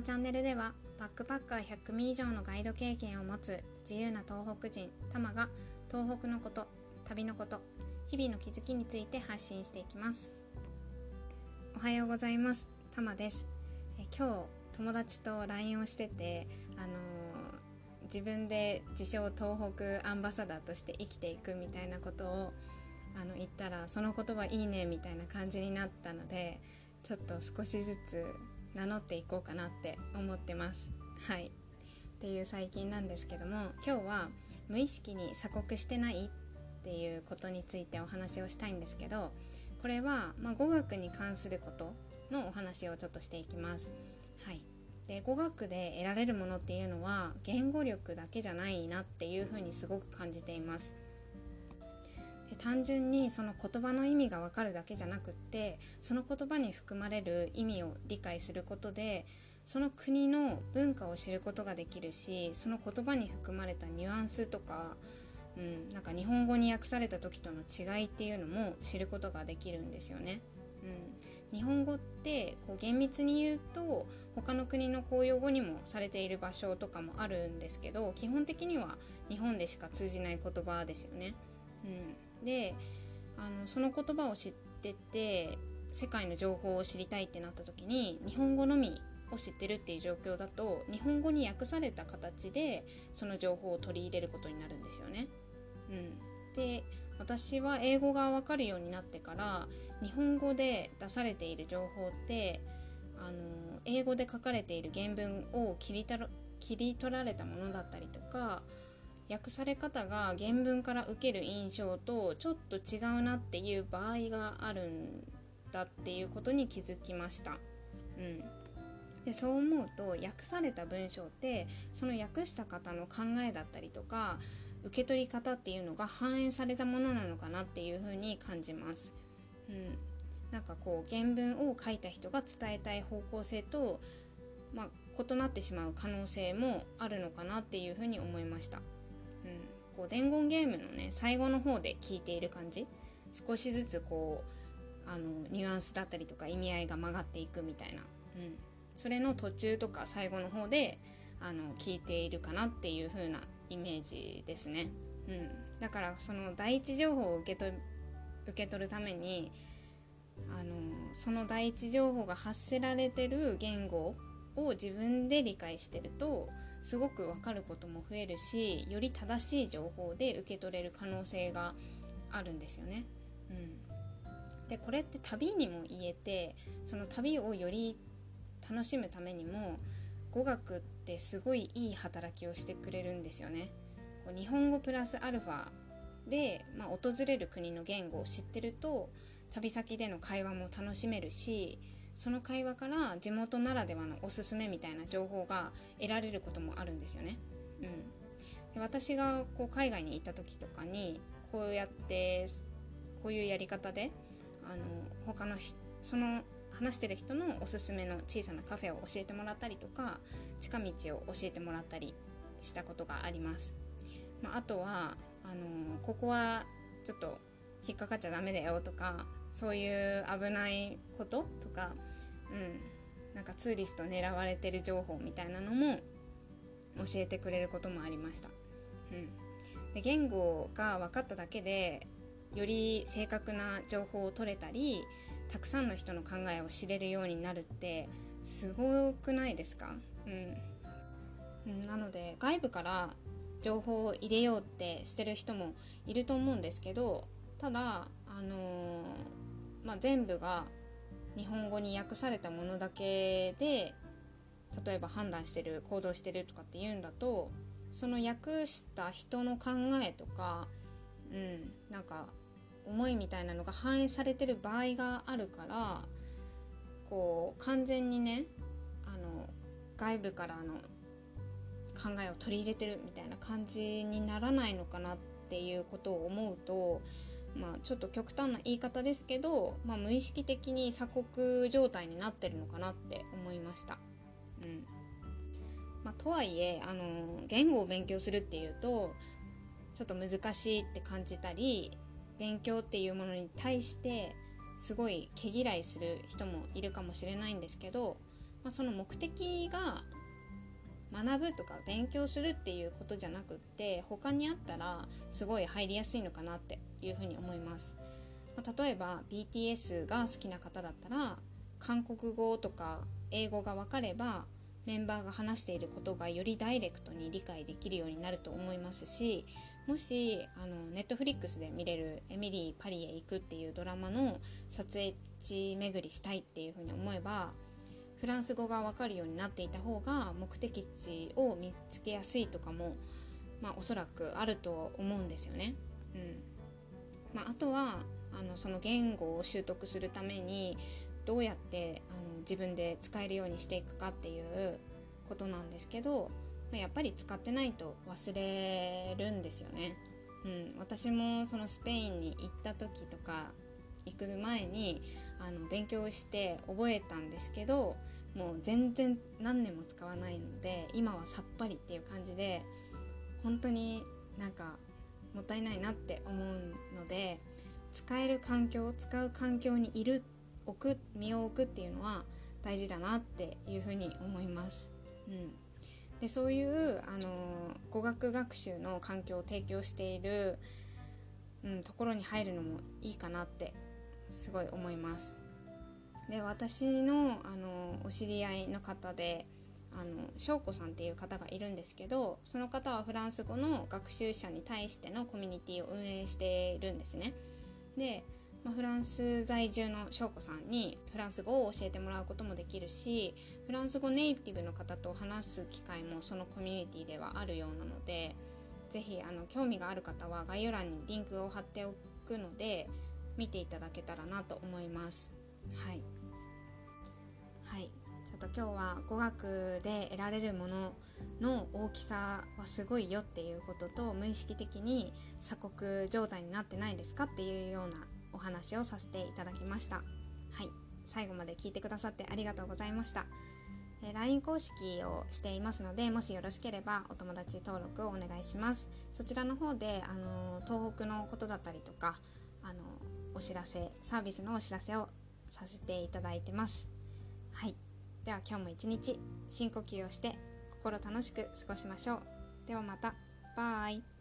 のチャンネルではバックパッカー100組以上のガイド経験を持つ自由な東北人タマが東北のこと旅のこと日々の気づきについて発信していきます。おはようございます。タマです。え今日友達と LINE をしててあのー、自分で自称東北アンバサダーとして生きていくみたいなことをあの言ったらその言葉いいねみたいな感じになったのでちょっと少しずつ名乗っていこうかなって思ってます。はい。っていう最近なんですけども今日は無意識に鎖国してないっていうことについてお話をしたいんですけどこれは、まあ、語学に関することのお話をちょっとしていきます。はい。で語学で得られるものっていうのは言語力だけじゃないなっていうふうにすごく感じています。単純にその言葉の意味がわかるだけじゃなくってその言葉に含まれる意味を理解することでその国の文化を知ることができるしその言葉に含まれたニュアンスとか、うん、なんか日本語に訳された時との違いっていうのも知ることができるんですよね。うん、日本語ってこう厳密に言うと他の国の公用語にもされている場所とかもあるんですけど基本的には日本でしか通じない言葉ですよね。うんであのその言葉を知ってて世界の情報を知りたいってなった時に日本語のみを知ってるっていう状況だと日本語に訳された形でその情報を取り入れることになるんですよね。うん、で私は英語が分かるようになってから日本語で出されている情報ってあの英語で書かれている原文を切り切り取られたものだったりとか訳され方が原文から受ける印象とちょっと違うなっていう場合があるんだっていうことに気づきました。うんでそう思うと訳された文章ってその訳した方の考えだったりとか受け取り方っていうのが反映されたものなのかなっていうふうに感じます。うん、なんかこう原文を書いた人が伝えたい方向性と、まあ、異なってしまう可能性もあるのかなっていうふうに思いました。こう伝言ゲームのね最後の方で聞いている感じ。少しずつこうあのニュアンスだったりとか意味合いが曲がっていくみたいな、うん、それの途中とか最後の方であの聞いているかなっていう風なイメージですね、うん、だからその第一情報を受け取受け取るためにあのその第一情報が発せられてる言語を自分で理解してるとすごく分かることも増えるしより正しい情報で受け取れる可能性があるんですよね。うん、でこれって旅にも言えてその旅をより楽しむためにも語学ってすごいいい働きをしてくれるんですよね。こう日本語プラスアルファで、まあ、訪れる国の言語を知ってると旅先での会話も楽しめるしその会話から地元ならではのおすすめみたいな情報が得られることもあるんですよね。うん、で私がこう海外に行った時とかにこうやってこういうやり方であの他のその話してる人のおすすめの小さなカフェを教えてもらったりとか近道を教えてもらったりしたことがあります。まあ、あとはあのここはちょっと引っかかっちゃダメだよとかそういう危ないこととか、うん、なんかツーリスト狙われてる情報みたいなのも教えてくれることもありました。うん、で言語が分かっただけでより正確な情報を取れたりたくさんの人の考えを知れるようになるってすごくないですか、うん、なので外部から情報を入れようってしてる人もいると思うんですけどただあのーまあ、全部が日本語に訳されたものだけで例えば判断してる行動してるとかっていうんだとその訳した人の考えとか、うん、なんか思いみたいなのが反映されてる場合があるからこう完全にねあの外部からの考えを取り入れてるみたいな感じにならないのかなっていうことを思うとまあ、ちょっと極端な言い方ですけど、まあ、無意識的に鎖国状態になってるのかなって思いました。うんまあ、とはいえあの言語を勉強するっていうとちょっと難しいって感じたり勉強っていうものに対してすごい毛嫌いする人もいるかもしれないんですけどまあ、その目的が学ぶとか勉強するっていうことじゃなくって他にあったらすごい入りやすいのかなっていうふうに思います、まあ、例えば BTS が好きな方だったら韓国語とか英語が分かればメンバーが話していることがよりダイレクトに理解できるようになると思いますしもしあのネットフリックスで見れる「エミリー・パリへ行く」っていうドラマの撮影地巡りしたいっていうふうに思えばフランス語が分かるようになっていた方が目的地を見つけやすいとかも、まあ、おそらくあると思うんですよね。うんまあ、あとはあのその言語を習得するためにどうやってあの自分で使えるようにしていくかっていうことなんですけど、まあ、やっぱり使ってないと忘れるんですよね。うん、私もそのスペインに行った時とか行く前にあの勉強して覚えたんですけどもう全然何年も使わないので今はさっぱりっていう感じで本当になんかもったいないなって思うので使える環境使う環境にいる置く身を置くっていうのは大事だなっていうふうに思います。うん、でそういうあの語学学習の環境を提供している、うん、ところに入るのもいいかなってすごい思います。で私のあのお知り合いの方であの翔子さんっていう方がいるんですけどその方はフランス語の学習者に対してのコミュニティを運営しているんですね。でまあ、フランス在住の翔子さんにフランス語を教えてもらうこともできるしフランス語ネイティブの方と話す機会もそのコミュニティではあるようなので是非興味がある方は概要欄にリンクを貼っておくので見ていただけたらなと思います。はい、はい。ちょっと今日は語学で得られるものの大きさはすごいよっていうことと無意識的に鎖国状態になってないですかっていうようなお話をさせていただきました。はい。最後まで聞いてくださってありがとうございました。え LINE 公式をしていますのでもしよろしければお友達登録をお願いします。そちらの方であの東北のことだったりとかお知らせサービスのお知らせをさせていただいてます。はい。では今日も一日深呼吸をして心楽しく過ごしましょう。ではまた。バイ。